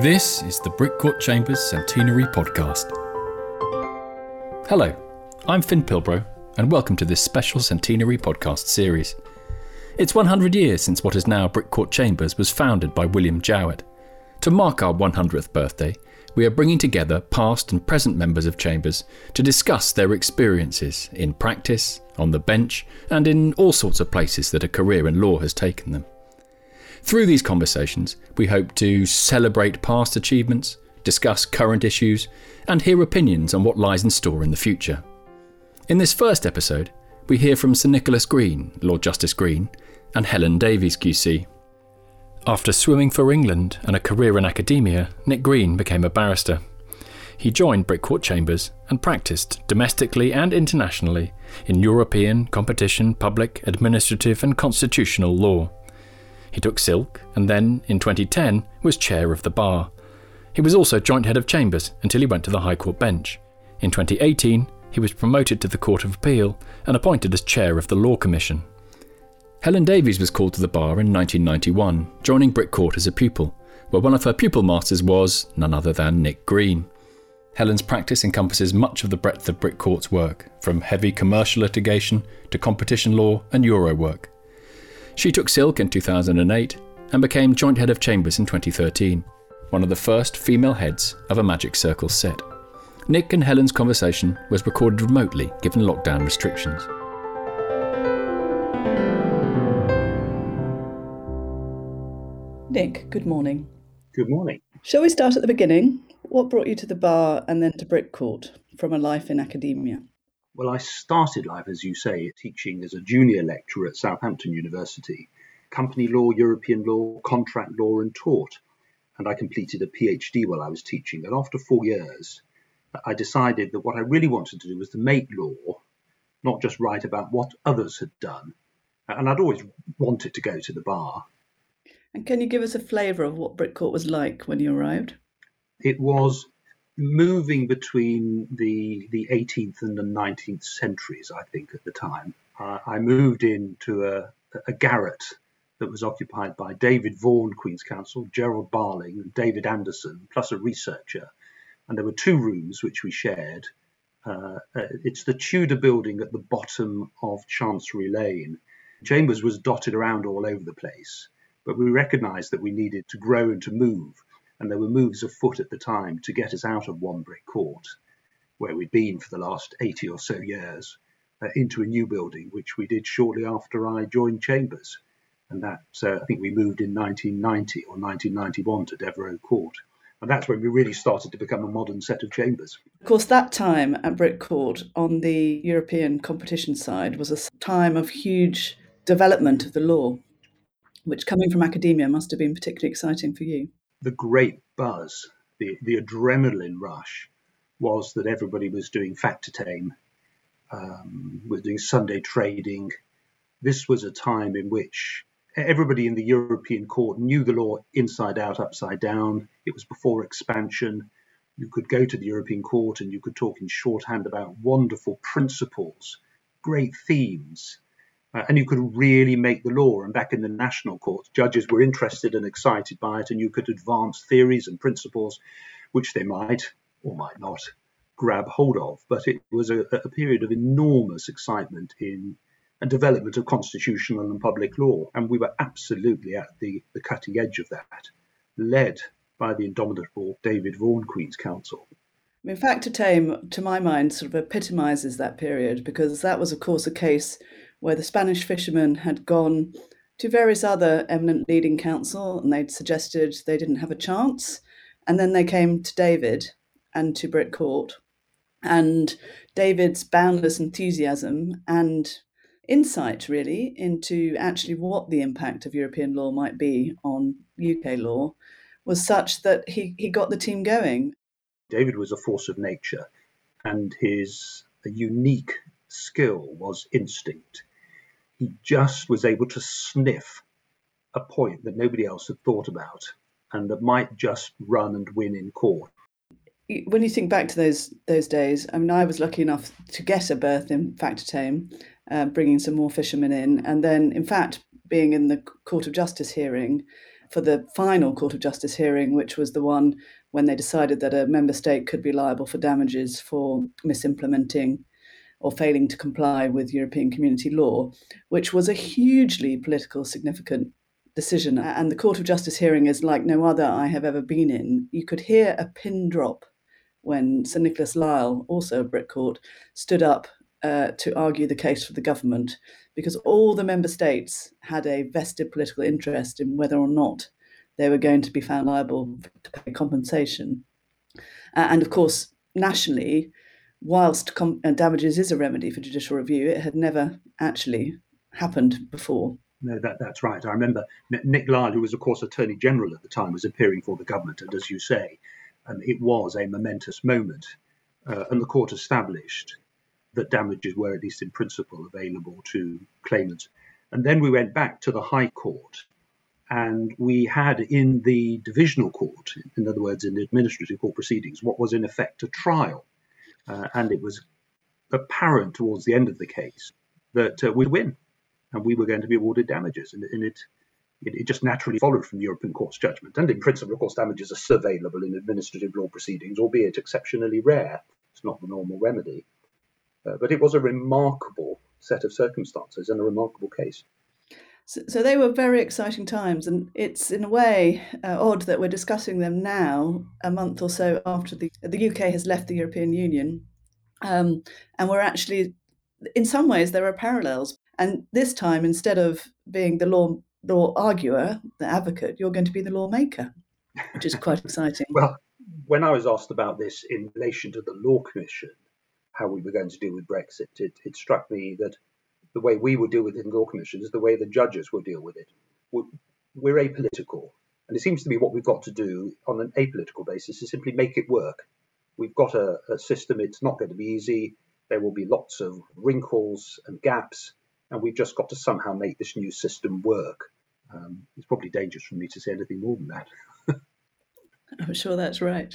This is the Brick Court Chambers Centenary Podcast. Hello, I'm Finn Pilbrow, and welcome to this special Centenary Podcast series. It's 100 years since what is now Brick Court Chambers was founded by William Jowett. To mark our 100th birthday, we are bringing together past and present members of Chambers to discuss their experiences in practice, on the bench, and in all sorts of places that a career in law has taken them. Through these conversations, we hope to celebrate past achievements, discuss current issues, and hear opinions on what lies in store in the future. In this first episode, we hear from Sir Nicholas Green, Lord Justice Green, and Helen Davies QC. After swimming for England and a career in academia, Nick Green became a barrister. He joined Brick Court Chambers and practiced domestically and internationally in European, competition, public, administrative, and constitutional law. He took silk and then, in 2010, was chair of the bar. He was also joint head of chambers until he went to the High Court bench. In 2018, he was promoted to the Court of Appeal and appointed as chair of the Law Commission. Helen Davies was called to the bar in 1991, joining Brick Court as a pupil, where one of her pupil masters was none other than Nick Green. Helen's practice encompasses much of the breadth of Brick Court's work, from heavy commercial litigation to competition law and Euro work. She took silk in 2008 and became joint head of chambers in 2013, one of the first female heads of a Magic Circle set. Nick and Helen's conversation was recorded remotely given lockdown restrictions. Nick, good morning. Good morning. Shall we start at the beginning? What brought you to the bar and then to Brick Court from a life in academia? Well, I started life, as you say, teaching as a junior lecturer at Southampton University, company law, European law, contract law, and tort. And I completed a PhD while I was teaching. And after four years, I decided that what I really wanted to do was to make law, not just write about what others had done. And I'd always wanted to go to the bar. And can you give us a flavour of what Brick Court was like when you arrived? It was moving between the the 18th and the 19th centuries, I think, at the time. Uh, I moved into a, a garret that was occupied by David Vaughan, Queen's Counsel, Gerald Barling, and David Anderson, plus a researcher. And there were two rooms which we shared. Uh, uh it's the Tudor building at the bottom of Chancery Lane. Chambers was dotted around all over the place, but we recognised that we needed to grow and to move and there were moves afoot at the time to get us out of One Brick Court, where we'd been for the last 80 or so years, uh, into a new building, which we did shortly after I joined Chambers. And that, uh, I think we moved in 1990 or 1991 to Devereux Court. And that's when we really started to become a modern set of chambers. Of course, that time at Brick Court on the European competition side was a time of huge development of the law, which coming from academia must have been particularly exciting for you the great buzz, the, the adrenaline rush, was that everybody was doing Factortame, um, was doing Sunday trading. This was a time in which everybody in the European court knew the law inside out, upside down. It was before expansion. You could go to the European court and you could talk in shorthand about wonderful principles, great themes, uh, and you could really make the law. And back in the national courts, judges were interested and excited by it, and you could advance theories and principles, which they might or might not grab hold of. But it was a, a period of enormous excitement in and development of constitutional and public law. And we were absolutely at the, the cutting edge of that, led by the indomitable David Vaughan Queen's Counsel. In fact, Factortame, to my mind, sort of epitomizes that period because that was, of course, a case where the Spanish fishermen had gone to various other eminent leading counsel and they'd suggested they didn't have a chance. And then they came to David and to Brick Court. And David's boundless enthusiasm and insight, really, into actually what the impact of European law might be on UK law was such that he, he got the team going. David was a force of nature, and his unique skill was instinct he just was able to sniff a point that nobody else had thought about and that might just run and win in court. When you think back to those those days, I mean, I was lucky enough to get a berth in Factortame, uh, bringing some more fishermen in, and then, in fact, being in the Court of Justice hearing, for the final Court of Justice hearing, which was the one when they decided that a member state could be liable for damages for misimplementing or failing to comply with European community law, which was a hugely political significant decision. And the Court of Justice hearing is like no other I have ever been in. You could hear a pin drop when Sir Nicholas Lyell, also a Brick Court, stood up uh, to argue the case for the government because all the member states had a vested political interest in whether or not they were going to be found liable to pay compensation. Uh, and of course, nationally, whilst com- uh, damages is a remedy for judicial review, it had never actually happened before. No, that, that's right. I remember Nick Lyell, who was, of course, Attorney General at the time, was appearing for the government. And as you say, um, it was a momentous moment. Uh, and the court established that damages were, at least in principle, available to claimants. And then we went back to the High Court and we had in the divisional court, in other words, in the administrative court proceedings, what was in effect a trial. Uh, and it was apparent towards the end of the case that uh, we'd win and we were going to be awarded damages. And, and it, it, it, just naturally followed from the European Court's judgment. And in principle, of course, damages are available in administrative law proceedings, albeit exceptionally rare. It's not the normal remedy. Uh, but it was a remarkable set of circumstances and a remarkable case. So, so they were very exciting times, and it's in a way uh, odd that we're discussing them now, a month or so after the the UK has left the European Union, um, and we're actually, in some ways, there are parallels. And this time, instead of being the law law arguer, the advocate, you're going to be the lawmaker, which is quite exciting. well, when I was asked about this in relation to the Law Commission, how we were going to deal with Brexit, it, it struck me that the way we would deal with it in law commissions is the way the judges will deal with it. We're, we're apolitical. And it seems to me what we've got to do on an apolitical basis is simply make it work. We've got a, a system, it's not going to be easy. There will be lots of wrinkles and gaps, and we've just got to somehow make this new system work. Um, it's probably dangerous for me to say anything more than that. I'm sure that's right.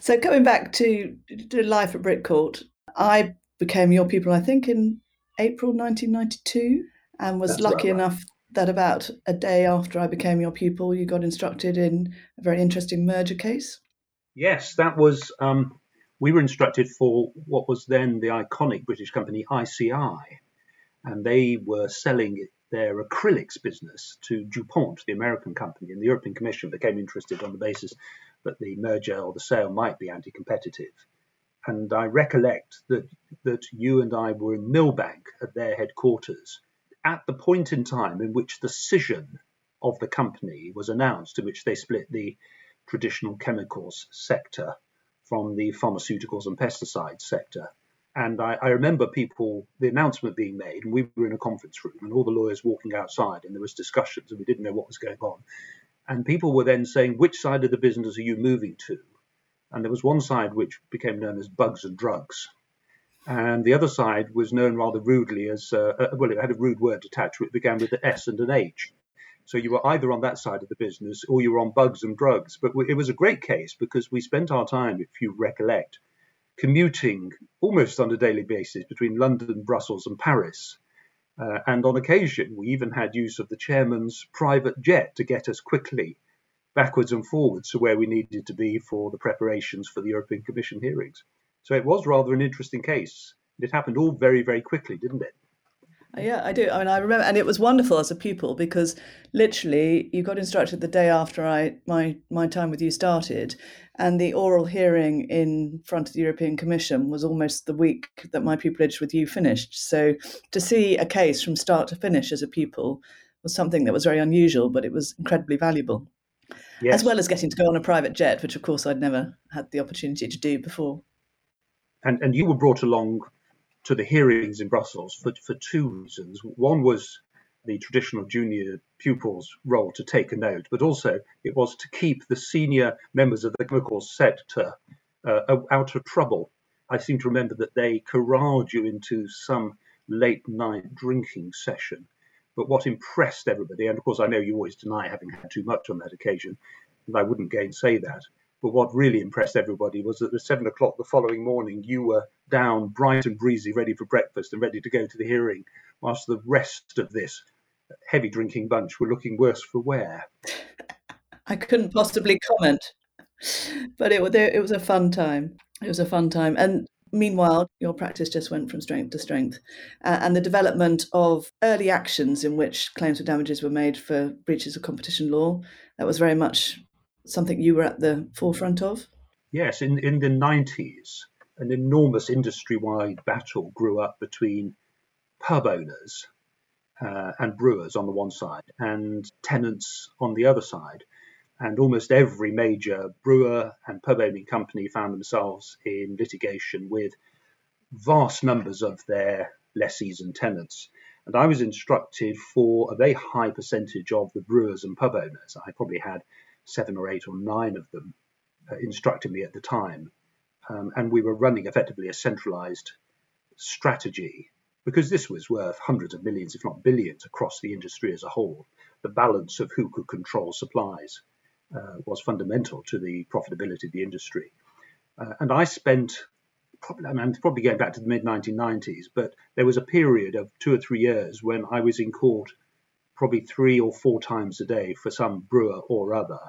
So, coming back to, to life at Brick Court, I became your pupil, I think, in April 1992, and was That's lucky right. enough that about a day after I became your pupil, you got instructed in a very interesting merger case. Yes, that was. Um, we were instructed for what was then the iconic British company ICI, and they were selling their acrylics business to DuPont, the American company, and the European Commission became interested on the basis that the merger or the sale might be anti competitive and I recollect that that you and I were in Millbank at their headquarters at the point in time in which the scission of the company was announced, in which they split the traditional chemicals sector from the pharmaceuticals and pesticides sector. And I, I, remember people, the announcement being made, and we were in a conference room, and all the lawyers walking outside, and there was discussions, and we didn't know what was going on. And people were then saying, which side of the business are you moving to? And there was one side which became known as bugs and drugs. And the other side was known rather rudely as, uh, uh, well, it had a rude word attached it began with an S and an H. So you were either on that side of the business or you were on bugs and drugs. But it was a great case because we spent our time, if you recollect, commuting almost on a daily basis between London, Brussels, and Paris. Uh, and on occasion, we even had use of the chairman's private jet to get us quickly backwards and forwards to where we needed to be for the preparations for the European Commission hearings. So it was rather an interesting case. It happened all very, very quickly, didn't it? Yeah, I do. I mean, I remember, and it was wonderful as a pupil because literally you got instructed the day after I my my time with you started, and the oral hearing in front of the European Commission was almost the week that my pupillage with you finished. So to see a case from start to finish as a pupil was something that was very unusual, but it was incredibly valuable yes. as well as getting to go on a private jet, which of course I'd never had the opportunity to do before. And and you were brought along to the hearings in Brussels for for two reasons. One was the traditional junior pupils' role to take a note, but also it was to keep the senior members of the chemical sector uh, out of trouble. I seem to remember that they corralled you into some late night drinking session but what impressed everybody, and of course I know you always deny having had too much on that occasion, and I wouldn't gainsay that. But what really impressed everybody was that at seven o'clock the following morning you were down, bright and breezy, ready for breakfast and ready to go to the hearing, whilst the rest of this heavy drinking bunch were looking worse for wear. I couldn't possibly comment, but it, it was a fun time. It was a fun time. And meanwhile, your practice just went from strength to strength. Uh, and the development of early actions in which claims for damages were made for breaches of competition law, that was very much something you were at the forefront of. Yes, in, in the 90s, an enormous industry wide battle grew up between pub owners uh, and brewers on the one side and tenants on the other side. And almost every major brewer and pub owning company found themselves in litigation with vast numbers of their lessees and tenants. And I was instructed for a very high percentage of the brewers and pub owners. I probably had seven or eight or nine of them uh, instructing me at the time. Um, and we were running effectively a centralized strategy because this was worth hundreds of millions, if not billions, across the industry as a whole. The balance of who could control supplies uh, was fundamental to the profitability of the industry. Uh, and I spent probably, I mean, probably going back to the mid 1990s, but there was a period of two or three years when I was in court probably three or four times a day for some brewer or other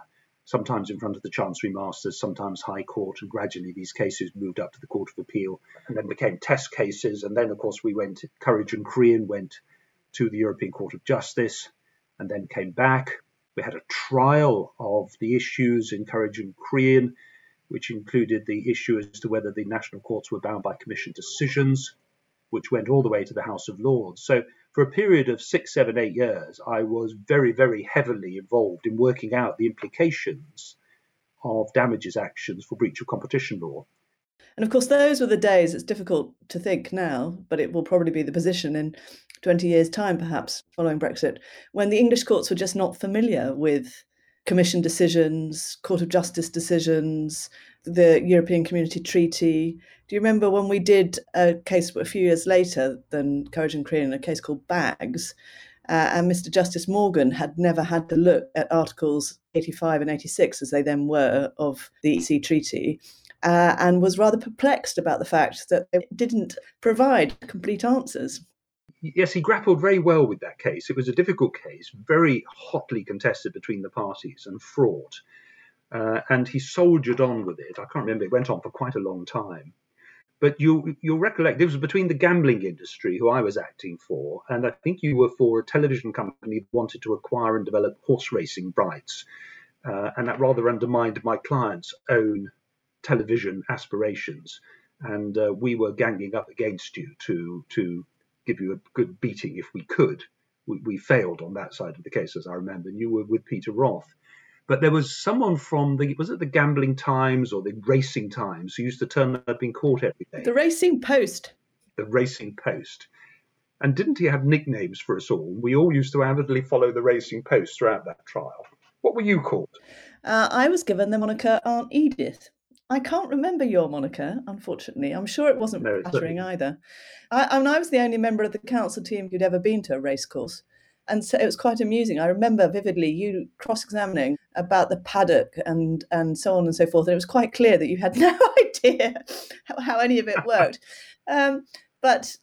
sometimes in front of the Chancery Masters, sometimes High Court, and gradually these cases moved up to the Court of Appeal and then became test cases. And then, of course, we went, Courage and Crehan went to the European Court of Justice and then came back. We had a trial of the issues encouraging Crehan, which included the issue as to whether the national courts were bound by commission decisions, which went all the way to the House of Lords. So for a period of six, seven, eight years, I was very, very heavily involved in working out the implications of damages actions for breach of competition law. And of course, those were the days, it's difficult to think now, but it will probably be the position in 20 years' time, perhaps, following Brexit, when the English courts were just not familiar with Commission decisions, Court of Justice decisions, the European Community Treaty. Do you remember when we did a case a few years later than Courage and Crehan, a case called Bags? Uh, and Mr. Justice Morgan had never had to look at Articles 85 and 86, as they then were, of the EC Treaty, uh, and was rather perplexed about the fact that they didn't provide complete answers yes, he grappled very well with that case. It was a difficult case, very hotly contested between the parties and fraught. Uh, and he soldiered on with it. I can't remember, it went on for quite a long time. But you, you'll recollect, it was between the gambling industry, who I was acting for, and I think you were for a television company that wanted to acquire and develop horse racing rights. Uh, and that rather undermined my client's own television aspirations. And uh, we were ganging up against you to, to give you a good beating if we could. We, we failed on that side of the case, as I remember. And you were with Peter Roth. But there was someone from the was it the Gambling Times or the Racing Times who used to turn up in court every day. The Racing Post. The Racing Post. And didn't he have nicknames for us all? We all used to avidly follow the Racing Post throughout that trial. What were you called? Uh, I was given the moniker Aunt Edith. I can't remember your moniker, unfortunately. I'm sure it wasn't no, flattering either. I, I, mean, I was the only member of the counsel team who'd ever been to a racecourse. And so it was quite amusing. I remember vividly you cross examining about the paddock and, and so on and so forth. And it was quite clear that you had no idea how, how any of it worked. um, but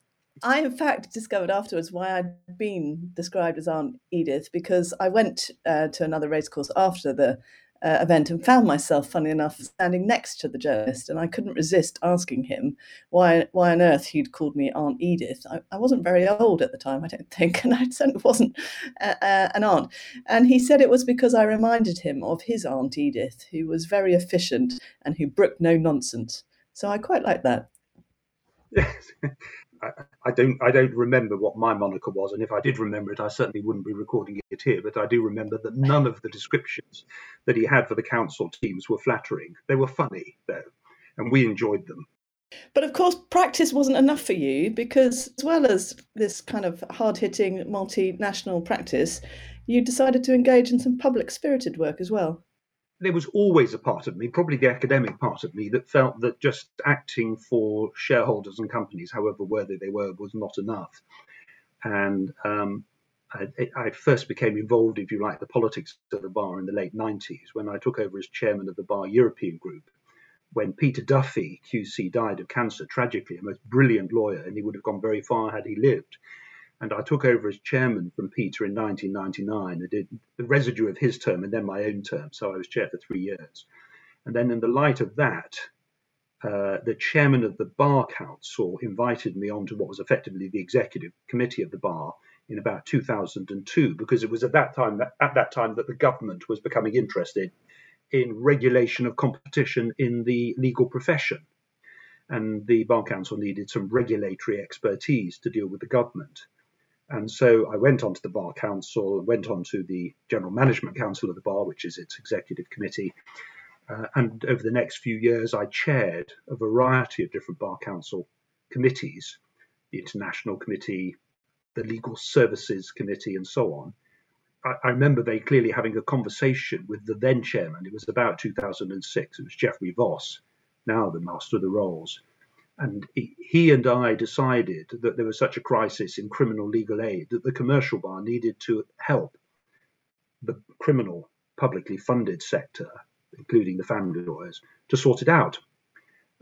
I, in fact, discovered afterwards why I'd been described as Aunt Edith because I went uh, to another racecourse after the uh, event and found myself, funny enough, standing next to the journalist, and I couldn't resist asking him why why on earth he'd called me Aunt Edith. I, I wasn't very old at the time, I don't think, and I certainly wasn't uh, uh, an aunt. And he said it was because I reminded him of his Aunt Edith, who was very efficient and who brooked no nonsense. So I quite like that. Yes. I, don't I don't remember what my moniker was, and if I did remember it, I certainly wouldn't be recording it here. But I do remember that none of the descriptions that he had for the counsel teams were flattering. They were funny though, and we enjoyed them. But of course, practice wasn't enough for you because, as well as this kind of hard hitting multinational practice, you decided to engage in some public spirited work as well there was always a part of me, probably the academic part of me, that felt that just acting for shareholders and companies, however worthy they were, was not enough. And um, I, I, first became involved, if you like, the politics of the bar in the late 90s when I took over as chairman of the Bar European Group. When Peter Duffy, QC, died of cancer tragically, a most brilliant lawyer, and he would have gone very far had he lived. And I took over as chairman from Peter in 1999. I did the residue of his term and then my own term. So I was chair for three years. And then, in the light of that, uh, the chairman of the Bar Council invited me onto what was effectively the executive committee of the bar in about 2002 because it was at that time that, at that time that the government was becoming interested in regulation of competition in the legal profession and the bar council needed some regulatory expertise to deal with the government and so I went on to the bar council went on to the general management council of the bar which is its executive committee uh, and over the next few years, I chaired a variety of different Bar Council committees the International Committee, the Legal Services Committee, and so on. I, I remember very clearly having a conversation with the then chairman. It was about 2006. It was Geoffrey Vos, now the Master of the Rolls. And he, and I decided that there was such a crisis in criminal legal aid that the commercial bar needed to help the criminal publicly funded sector including the family lawyers, to sort it out.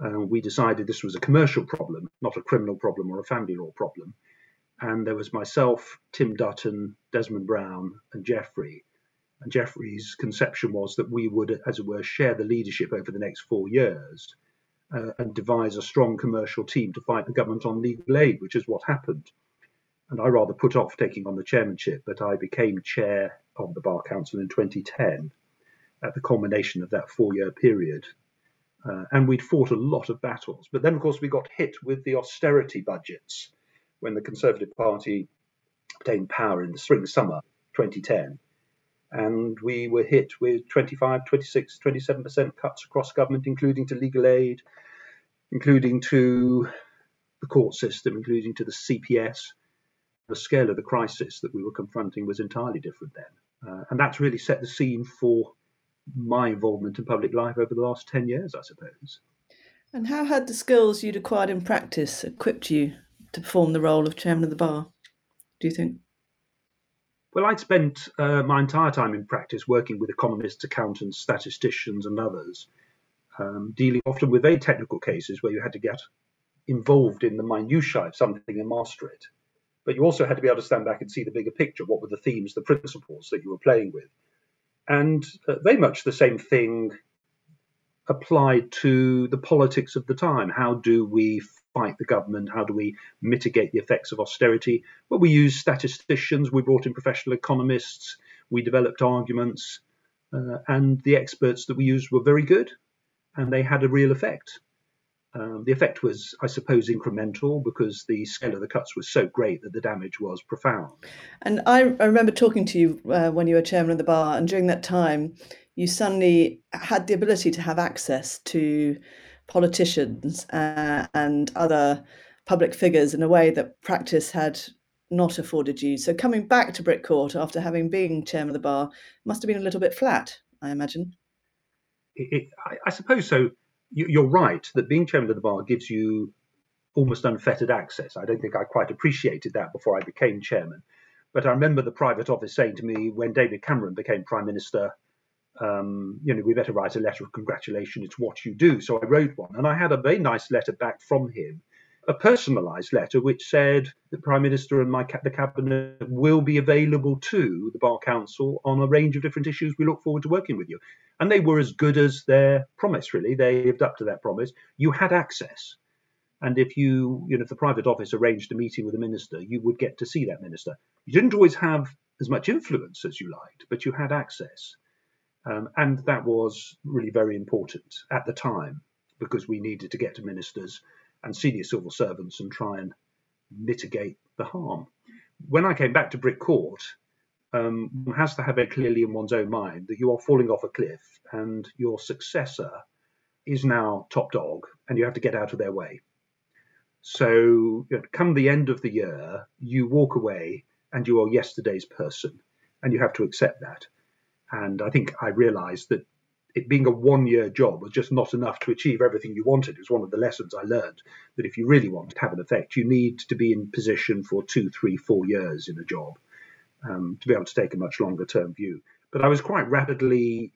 Uh, we decided this was a commercial problem, not a criminal problem or a family law problem. And there was myself, Tim Dutton, Desmond Browne, and Geoffrey. And Geoffrey's conception was that we would, as it were, share the leadership over the next four years uh, and devise a strong commercial team to fight the government on legal aid, which is what happened. And I rather put off taking on the chairmanship, but I became chair of the Bar Council in 2010 at the culmination of that four year period. Uh, and we'd fought a lot of battles. But then, of course, we got hit with the austerity budgets when the Conservative Party obtained power in the spring summer 2010. And we were hit with 25, 26, 27% cuts across government, including to legal aid, including to the court system, including to the CPS. The scale of the crisis that we were confronting was entirely different then. Uh, and that's really set the scene for my involvement in public life over the last 10 years, I suppose. And how had the skills you'd acquired in practice equipped you to perform the role of chairman of the bar, do you think? Well, I'd spent uh, my entire time in practice working with economists, accountants, statisticians, and others, um, dealing often with very technical cases where you had to get involved in the minutiae of something and master it. But you also had to be able to stand back and see the bigger picture. What were the themes, the principles that you were playing with? And uh, very much the same thing applied to the politics of the time. How do we fight the government? How do we mitigate the effects of austerity? Well, we used statisticians, we brought in professional economists, we developed arguments, uh, and the experts that we used were very good and they had a real effect. Um, the effect was, I suppose, incremental because the scale of the cuts was so great that the damage was profound. And I, I remember talking to you uh, when you were chairman of the bar, and during that time, you suddenly had the ability to have access to politicians uh, and other public figures in a way that practice had not afforded you. So coming back to Brick Court after having been chairman of the bar must have been a little bit flat, I imagine. It, it, I, I suppose so you're right that being chairman of the bar gives you almost unfettered access. I don't think I quite appreciated that before I became chairman. But I remember the private office saying to me when David Cameron became prime minister, um, you know, we better write a letter of congratulation. It's what you do. So I wrote one, and I had a very nice letter back from him, a personalised letter which said the prime minister and my the cabinet will be available to the bar council on a range of different issues. We look forward to working with you and they were as good as their promise. Really, they lived up to that promise. You had access, and if you, you know, if the private office arranged a meeting with a minister, you would get to see that minister. You didn't always have as much influence as you liked, but you had access, um, and that was really very important at the time because we needed to get to ministers and senior civil servants and try and mitigate the harm. When I came back to Brick Court, um, one has to have very clearly in one's own mind that you are falling off a cliff and your successor is now top dog and you have to get out of their way. So, you know, come the end of the year, you walk away and you are yesterday's person and you have to accept that. And I think I realized that it being a one year job was just not enough to achieve everything you wanted. It was one of the lessons I learned that if you really want to have an effect, you need to be in position for two, three, four years in a job um, to be able to take a much longer term view. But I was quite rapidly,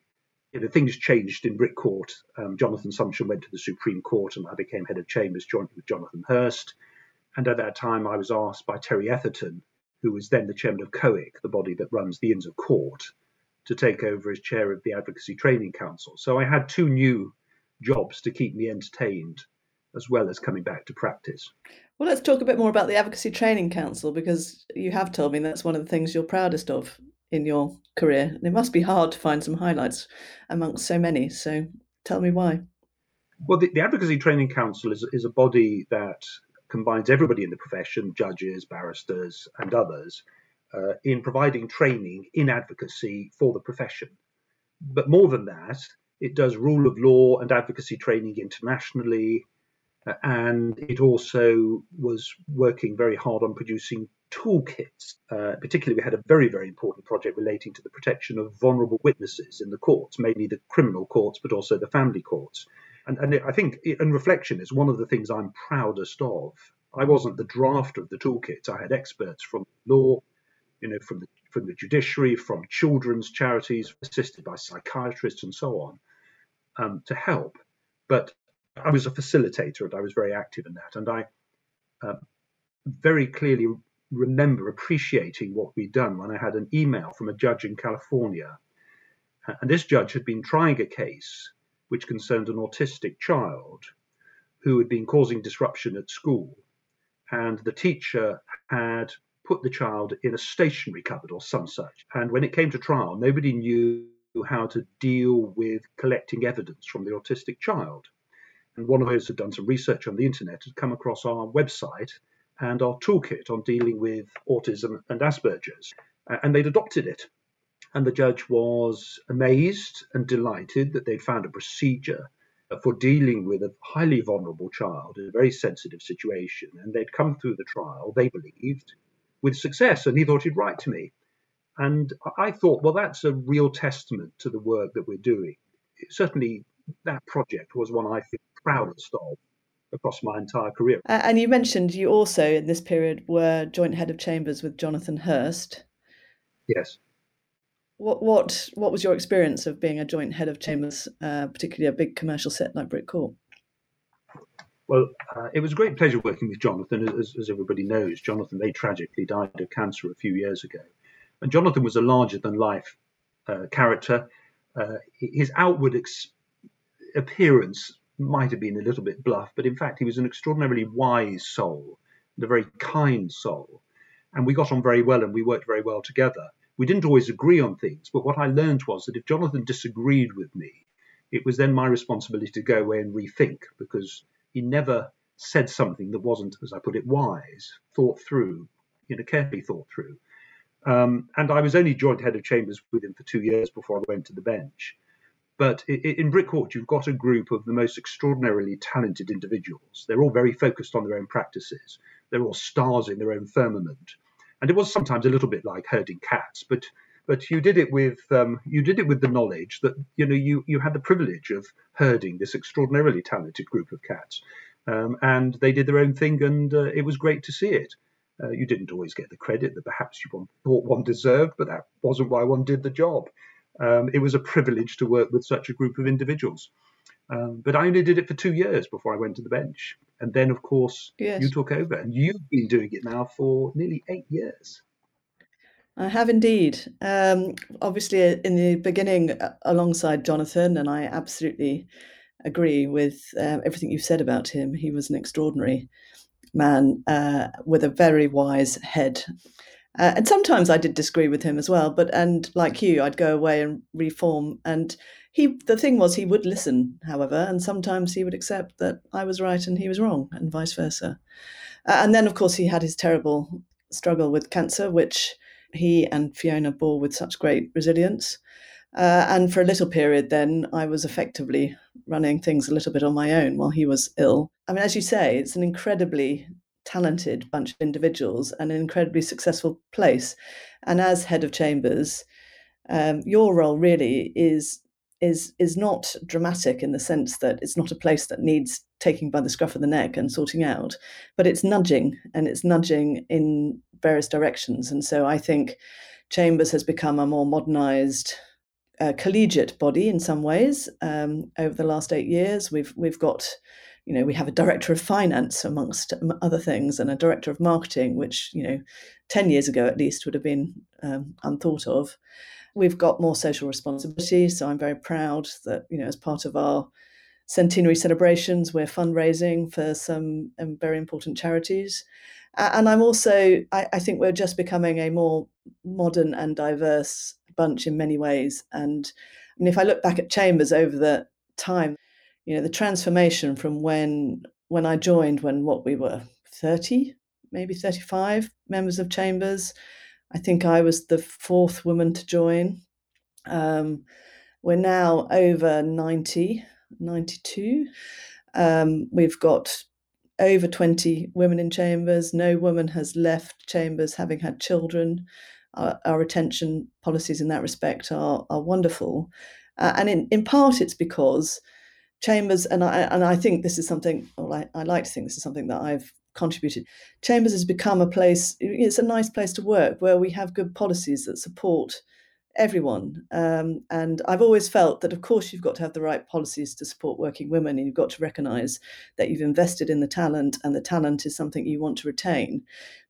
you know, things changed in Brick Court. Um, Jonathan Sumption went to the Supreme Court and I became head of chambers jointly with Jonathan Hirst. And at that time, I was asked by Terry Etherton, who was then the chairman of COIC, the body that runs the Inns of Court, to take over as chair of the Advocacy Training Council. So I had two new jobs to keep me entertained as well as coming back to practice. Well, let's talk a bit more about the Advocacy Training Council because you have told me that's one of the things you're proudest of in your career. And it must be hard to find some highlights amongst so many. So tell me why. Well, the, the Advocacy Training Council is, is a body that combines everybody in the profession, judges, barristers, and others, uh, in providing training in advocacy for the profession. But more than that, it does rule of law and advocacy training internationally, uh, and it also was working very hard on producing toolkits. Uh, particularly, we had a very, very important project relating to the protection of vulnerable witnesses in the courts, mainly the criminal courts, but also the family courts. And, and I think, in reflection, is one of the things I'm proudest of. I wasn't the drafter of the toolkits. I had experts from law, you know, from the from the judiciary, from children's charities, assisted by psychiatrists and so on, um, to help. But I was a facilitator and I was very active in that. And I uh, very clearly remember appreciating what we'd done when I had an email from a judge in California. And this judge had been trying a case which concerned an autistic child who had been causing disruption at school. And the teacher had put the child in a stationery cupboard or some such. And when it came to trial, nobody knew how to deal with collecting evidence from the autistic child. And one of those had done some research on the internet, had come across our website and our toolkit on dealing with autism and Asperger's. And they'd adopted it. And the judge was amazed and delighted that they'd found a procedure for dealing with a highly vulnerable child in a very sensitive situation. And they'd come through the trial, they believed, with success. And he thought he'd write to me. And I thought, well, that's a real testament to the work that we're doing. Certainly, that project was one I feel proudest of across my entire career. Uh, and you mentioned you also, in this period, were joint head of chambers with Jonathan Hirst. Yes. What what what was your experience of being a joint head of chambers, uh, particularly a big commercial set like Brick Court? Well, uh, it was a great pleasure working with Jonathan. As, as everybody knows, Jonathan very tragically died of cancer a few years ago. And Jonathan was a larger than life uh, character. Uh, his outward ex- appearance might have been a little bit bluff, but in fact, he was an extraordinarily wise soul and a very kind soul. And we got on very well and we worked very well together. We didn't always agree on things, but what I learned was that if Jonathan disagreed with me, it was then my responsibility to go away and rethink because he never said something that wasn't, as I put it, wise, thought through, you know, carefully thought through. Um, and I was only joint head of chambers with him for two years before I went to the bench. But in Brick Court, you've got a group of the most extraordinarily talented individuals. They're all very focused on their own practices. They're all stars in their own firmament. And it was sometimes a little bit like herding cats, but but you did it with um, you did it with the knowledge that you know you you had the privilege of herding this extraordinarily talented group of cats, um, and they did their own thing, and uh, it was great to see it. Uh, you didn't always get the credit that perhaps you thought one deserved, but that wasn't why one did the job. Um, it was a privilege to work with such a group of individuals. Um, but I only did it for two years before I went to the bench. And then, of course, yes. you took over, and you've been doing it now for nearly eight years. I have indeed. Um, obviously, uh, in the beginning, uh, alongside Jonathan, and I absolutely agree with uh, everything you've said about him. He was an extraordinary man uh, with a very wise head. Uh, and sometimes I did disagree with him as well, but and like you, I'd go away and reform. And he, the thing was, he would listen, however, and sometimes he would accept that I was right and he was wrong, and vice versa. Uh, and then, of course, he had his terrible struggle with cancer, which he and Fiona bore with such great resilience. Uh, and for a little period, then I was effectively running things a little bit on my own while he was ill. I mean, as you say, it's an incredibly talented bunch of individuals and an incredibly successful place. And as head of chambers, um, your role really is is is not dramatic in the sense that it's not a place that needs taking by the scruff of the neck and sorting out, but it's nudging and it's nudging in various directions. And so I think Chambers has become a more modernized uh, collegiate body in some ways um, over the last eight years. We've we've got you know, we have a director of finance amongst other things, and a director of marketing, which you know, ten years ago at least would have been um, unthought of. We've got more social responsibility, so I'm very proud that you know, as part of our centenary celebrations, we're fundraising for some um, very important charities. And I'm also, I, I, think we're just becoming a more modern and diverse bunch in many ways. And I mean, if I look back at Chambers over the time, you know, the transformation from when when I joined, when what we were 30, maybe 35 members of Chambers. I think I was the fourth woman to join. Um, we're now over 90 92. Um, we've got over 20 women in chambers. No woman has left chambers having had children. Our, our retention policies in that respect are, are wonderful. Uh, and in, in part, it's because chambers, and I, and I think this is something, well, I, I like to think this is something that I've contributed. Chambers has become a place, it's a nice place to work where we have good policies that support everyone. Um, and I've always felt that, of course, you've got to have the right policies to support working women, and you've got to recognise that you've invested in the talent, and the talent is something you want to retain.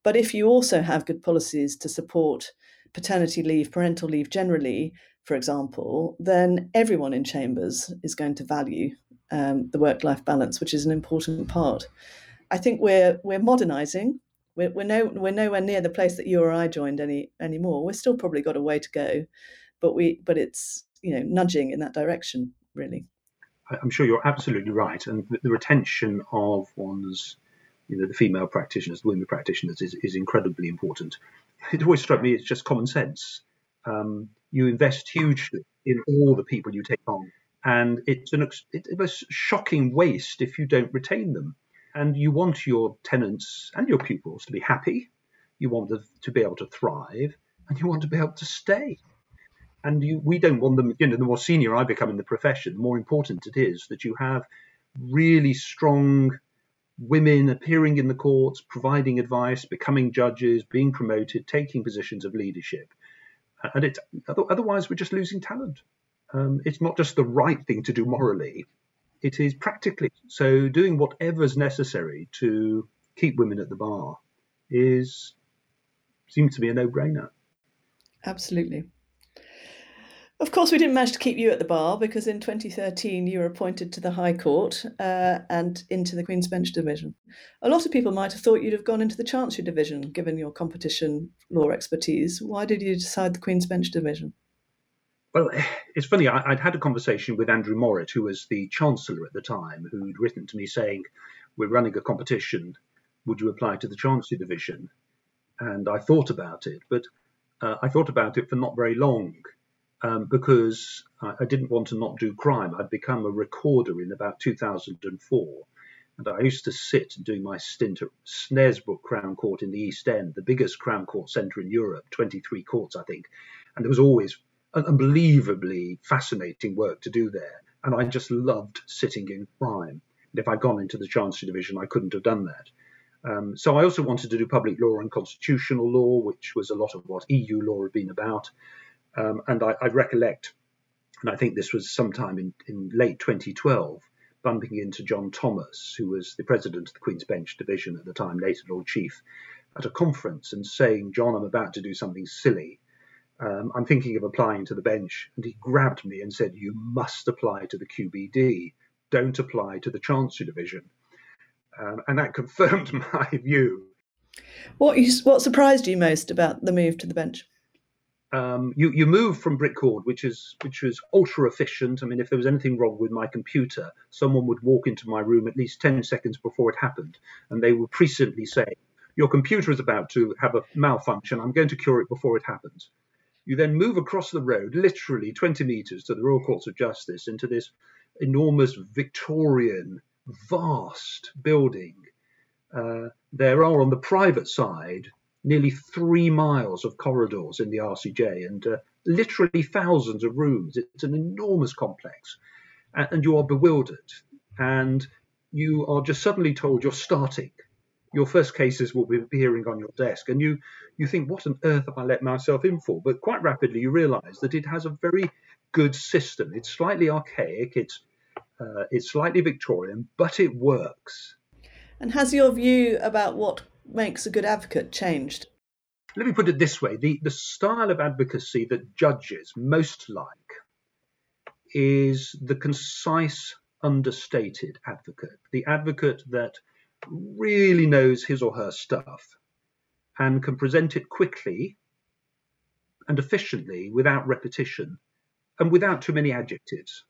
But if you also have good policies to support paternity leave, parental leave generally, for example, then everyone in chambers is going to value um, the work-life balance, which is an important part. I think we're we're modernising we're, we're no we're nowhere near the place that you or I joined any anymore. We've still probably got a way to go, but we but it's you know nudging in that direction really. I'm sure you're absolutely right, and the, retention of one's you know the female practitioners, the women practitioners is, is incredibly important. It always struck me it's just common sense. Um, you invest hugely in all the people you take on, and it's an it's a shocking waste if you don't retain them and you want your tenants and your pupils to be happy. You want them to be able to thrive, and you want to be able to stay. And you, we don't want them. You know, the more senior I become in the profession, the more important it is that you have really strong women appearing in the courts, providing advice, becoming judges, being promoted, taking positions of leadership. And it, otherwise, we're just losing talent. Um, it's not just the right thing to do morally, it is practically so doing whatever's necessary to keep women at the bar is seems to be a no-brainer. Absolutely. Of course, we didn't manage to keep you at the bar because in 2013 you were appointed to the High Court uh, and into the Queen's Bench Division. A lot of people might have thought you'd have gone into the Chancery Division given your competition law expertise. Why did you decide the Queen's Bench Division? Well, it's funny. I, would had a conversation with Andrew Morritt, who was the Chancellor at the time, who'd written to me saying, We're running a competition. Would you apply to the Chancery Division? And I thought about it, but uh, I thought about it for not very long um, because I, I, didn't want to not do crime. I'd become a recorder in about 2004. And I used to sit and do my stint at Snaresbrook Crown Court in the East End, the biggest Crown Court centre in Europe, 23 courts, I think. And there was always unbelievably fascinating work to do there. And I just loved sitting in crime. And if I'd gone into the Chancery Division, I couldn't have done that. Um, so I also wanted to do public law and constitutional law, which was a lot of what EU law had been about. Um, and I, I, recollect, and I think this was sometime in, in late 2012, bumping into John Thomas, who was the president of the Queen's Bench Division at the time, later Lord Chief, at a conference and saying, John, I'm about to do something silly um, I'm thinking of applying to the bench. And he grabbed me and said, You must apply to the QBD. Don't apply to the Chancery Division. Um, and that confirmed my view. What, you, what surprised you most about the move to the bench? Um, you, you move from Brick which is which was ultra efficient. I mean, if there was anything wrong with my computer, someone would walk into my room at least ten seconds before it happened, and they would presciently say, "Your computer is about to have a malfunction. I'm going to cure it before it happens." You then move across the road, literally 20 metres to the Royal Courts of Justice, into this enormous Victorian, vast building. Uh, there are on the private side nearly three miles of corridors in the RCJ and uh, literally thousands of rooms. It's an enormous complex, and, and you are bewildered, and you are just suddenly told you're starting your first cases will be appearing on your desk, and you you think, what on earth have I let myself in for? But quite rapidly you realise that it has a very good system. It's slightly archaic. It's Uh, it's slightly Victorian, but it works. And has your view about what makes a good advocate changed? Let me put it this way the, the style of advocacy that judges most like is the concise, understated advocate, the advocate that really knows his or her stuff and can present it quickly and efficiently without repetition and without too many adjectives.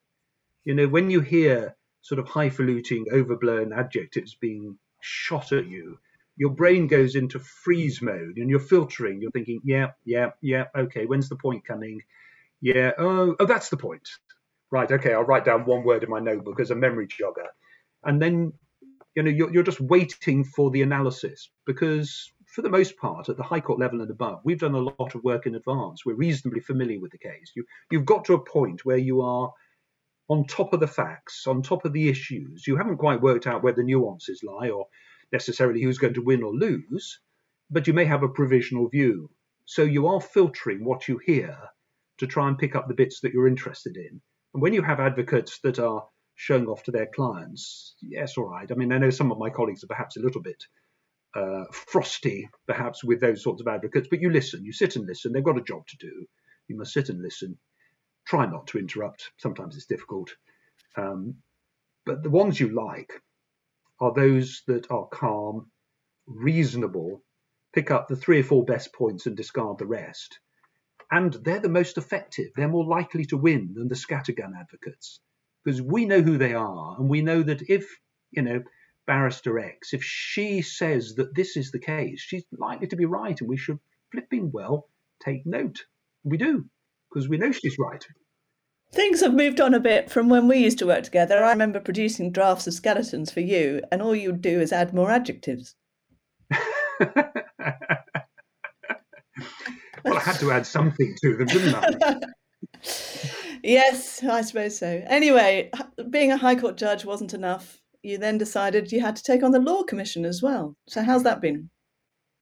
You know, when you hear sort of highfalutin, overblown adjectives being shot at you, your brain goes into freeze mode and you're filtering. You're thinking, yeah, yeah, yeah, okay, when's the point coming? Yeah, oh, oh, that's the point. Right, okay, I'll write down one word in my notebook as a memory jogger. And then, you know, you're, you're just waiting for the analysis because for the most part, at the High Court level and above, we've done a lot of work in advance. We're reasonably familiar with the case. You, you've got to a point where you are on top of the facts, on top of the issues. You haven't quite worked out where the nuances lie or necessarily who's going to win or lose, but you may have a provisional view. So you are filtering what you hear to try and pick up the bits that you're interested in. And when you have advocates that are showing off to their clients, yes, all right. I mean, I know some of my colleagues are perhaps a little bit uh, frosty, perhaps, with those sorts of advocates, but you listen, you sit and listen. They've got a job to do. You must sit and listen. Try not to interrupt. Sometimes it's difficult. Um, but the ones you like are those that are calm, reasonable, pick up the three or four best points and discard the rest. And they're the most effective. They're more likely to win than the scattergun advocates because we know who they are and we know that if, you know, Barrister X, if she says that this is the case, she's likely to be right, and we should flipping well take note. We do, because we know she's right. Things have moved on a bit from when we used to work together. I remember producing drafts of skeletons for you, and all you'd do is add more adjectives. well, I had to add something to them, didn't I? yes, I suppose so. Anyway, being a High Court judge wasn't enough you then decided you had to take on the Law Commission as well. So, how's that been?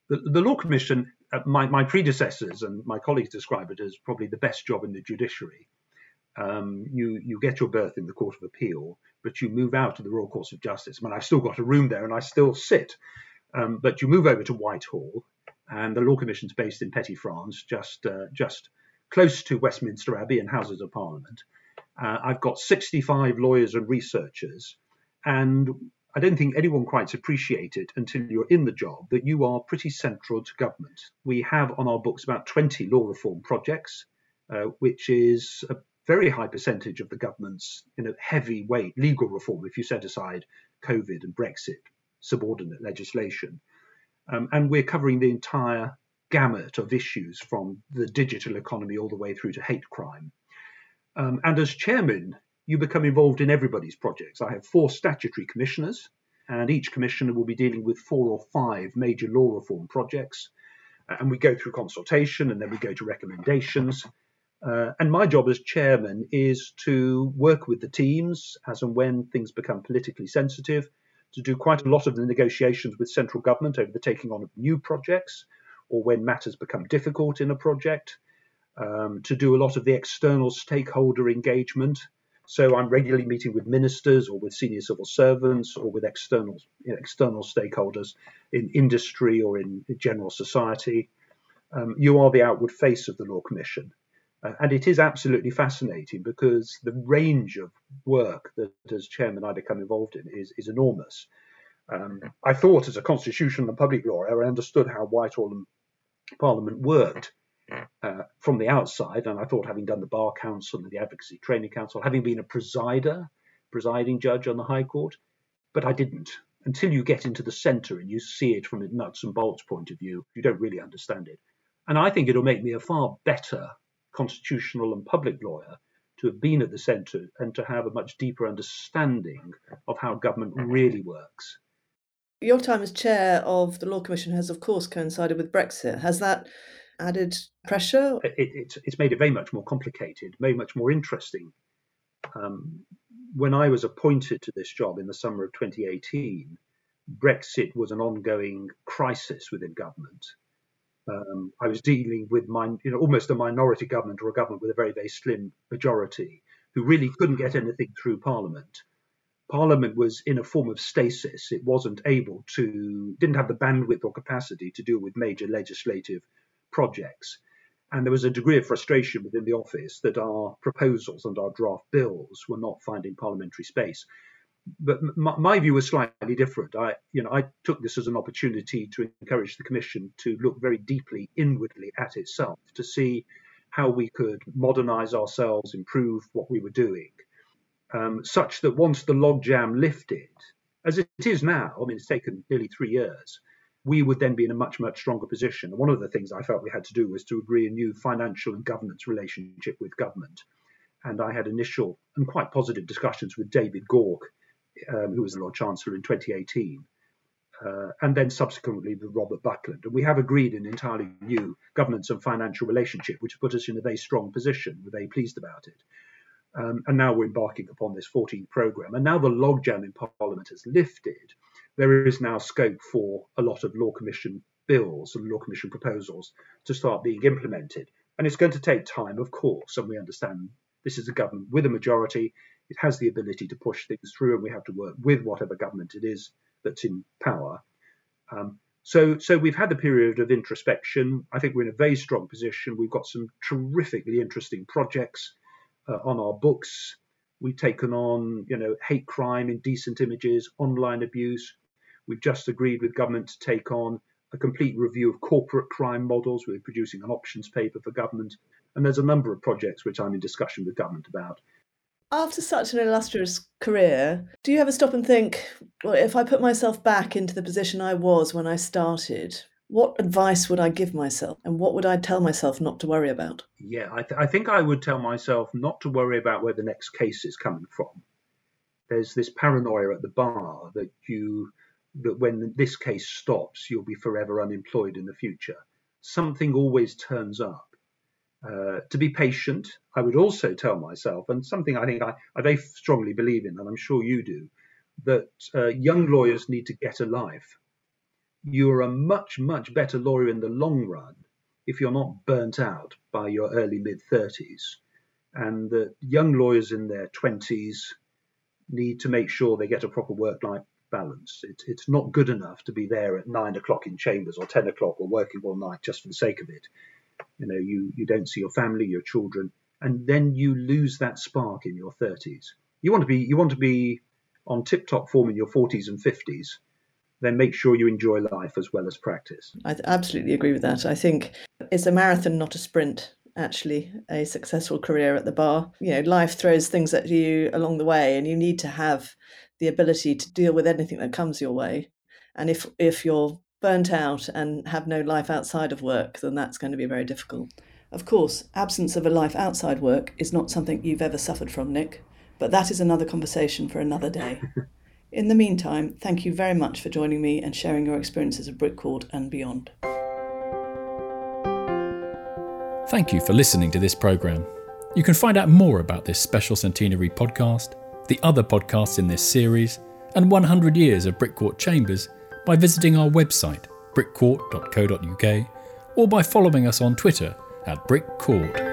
The, the Law Commission, uh, my, my predecessors and my colleagues describe it as probably the best job in the judiciary. Um, you you get your berth in the Court of Appeal, but you move out to the Royal Courts of Justice. I mean, I've still got a room there, and I still sit. Um, but you move over to Whitehall, and the Law Commission's based in Petty-France, just uh, just close to Westminster Abbey and Houses of Parliament. Uh, I've got 65 lawyers and researchers and I don't think anyone quite appreciates it until you're in the job that you are pretty central to government. We have on our books about 20 law reform projects, uh, which is a very high percentage of the government's you know, heavy weight legal reform if you set aside COVID and Brexit, subordinate legislation. Um, and we're covering the entire gamut of issues from the digital economy all the way through to hate crime. Um, and as chairman, you become involved in everybody's projects. I have four statutory commissioners, and each commissioner will be dealing with four or five major law reform projects. And we go through consultation and then we go to recommendations. Uh, and my job as chairman is to work with the teams as and when things become politically sensitive, to do quite a lot of the negotiations with central government over the taking on of new projects or when matters become difficult in a project, um, to do a lot of the external stakeholder engagement so I'm regularly meeting with ministers or with senior civil servants or with external you know, external stakeholders in industry or in general society. Um, you are the outward face of the Law Commission. Uh, and it is absolutely fascinating because the range of work that as chairman I become involved in is, is enormous. Um, I thought as a constitutional and public lawyer, I understood how Whitehall and Parliament worked uh, from the outside, and I thought, having done the Bar Council and the Advocacy Training Council, having been a presider, presiding judge on the High Court, but I didn't. Until you get into the centre and you see it from a nuts and bolts point of view, you don't really understand it. And I think it'll make me a far better constitutional and public lawyer to have been at the centre and to have a much deeper understanding of how government really works. Your time as chair of the Law Commission has, of course, coincided with Brexit. Has that added pressure? It, it, it's made it very much more complicated, very much more interesting. Um, when I was appointed to this job in the summer of 2018, Brexit was an ongoing crisis within government. Um, I was dealing with my, you know, almost a minority government or a government with a very, very slim majority who really couldn't get anything through Parliament. Parliament was in a form of stasis. It wasn't able to, didn't have the bandwidth or capacity to deal with major legislative projects. And there was a degree of frustration within the office that our proposals and our draft bills were not finding parliamentary space. But my, my view was slightly different. I, you know, I took this as an opportunity to encourage the Commission to look very deeply inwardly at itself to see how we could modernize ourselves, improve what we were doing, um, such that once the logjam lifted, as it is now, I mean, it's taken nearly three years, we would then be in a much, much stronger position. And one of the things I felt we had to do was to agree a new financial and governance relationship with government. And I had initial and quite positive discussions with David Gauke, um, who was the Lord Chancellor in 2018, uh, and then subsequently with Robert Buckland. And we have agreed an entirely new governance and financial relationship, which put us in a very strong position. We're very pleased about it. Um, and now we're embarking upon this 14th programme. And now the logjam in Parliament has lifted there is now scope for a lot of law commission bills and law commission proposals to start being implemented. And it's going to take time, of course, and we understand this is a government with a majority. It has the ability to push things through, and we have to work with whatever government it is that's in power. Um, so, so we've had a period of introspection. I think we're in a very strong position. We've got some terrifically interesting projects uh, on our books. We've taken on, you know, hate crime, indecent images, online abuse, We've just agreed with government to take on a complete review of corporate crime models. We're producing an options paper for government. And there's a number of projects which I'm in discussion with government about. After such an illustrious career, do you ever stop and think, well, if I put myself back into the position I was when I started, what advice would I give myself and what would I tell myself not to worry about? Yeah, I, th- I think I would tell myself not to worry about where the next case is coming from. There's this paranoia at the bar that you that when this case stops, you'll be forever unemployed in the future. Something always turns up. Uh, to be patient, I would also tell myself, and something I think I, I very strongly believe in, and I'm sure you do, that uh, young lawyers need to get a life. You're a much, much better lawyer in the long run if you're not burnt out by your early mid 30s. And that young lawyers in their 20s need to make sure they get a proper work life balance. It, it's not good enough to be there at nine o'clock in chambers or 10 o'clock or working all night just for the sake of it. You know, you, you don't see your family, your children, and then you lose that spark in your 30s. You want to be you want to be on tip top form in your 40s and 50s. Then make sure you enjoy life as well as practice. I absolutely agree with that. I think it's a marathon, not a sprint actually a successful career at the bar. You know, life throws things at you along the way, and you need to have the ability to deal with anything that comes your way. And if if you're burnt out and have no life outside of work, then that's going to be very difficult. Of course, absence of a life outside work is not something you've ever suffered from, Nick, but that is another conversation for another day. In the meantime, thank you very much for joining me and sharing your experiences of Brick Court and beyond. Thank you for listening to this programme. You can find out more about this special centenary podcast the other podcasts in this series, and 100 years of Brick Court Chambers by visiting our website, brickcourt.co.uk, or by following us on Twitter at brickcourt.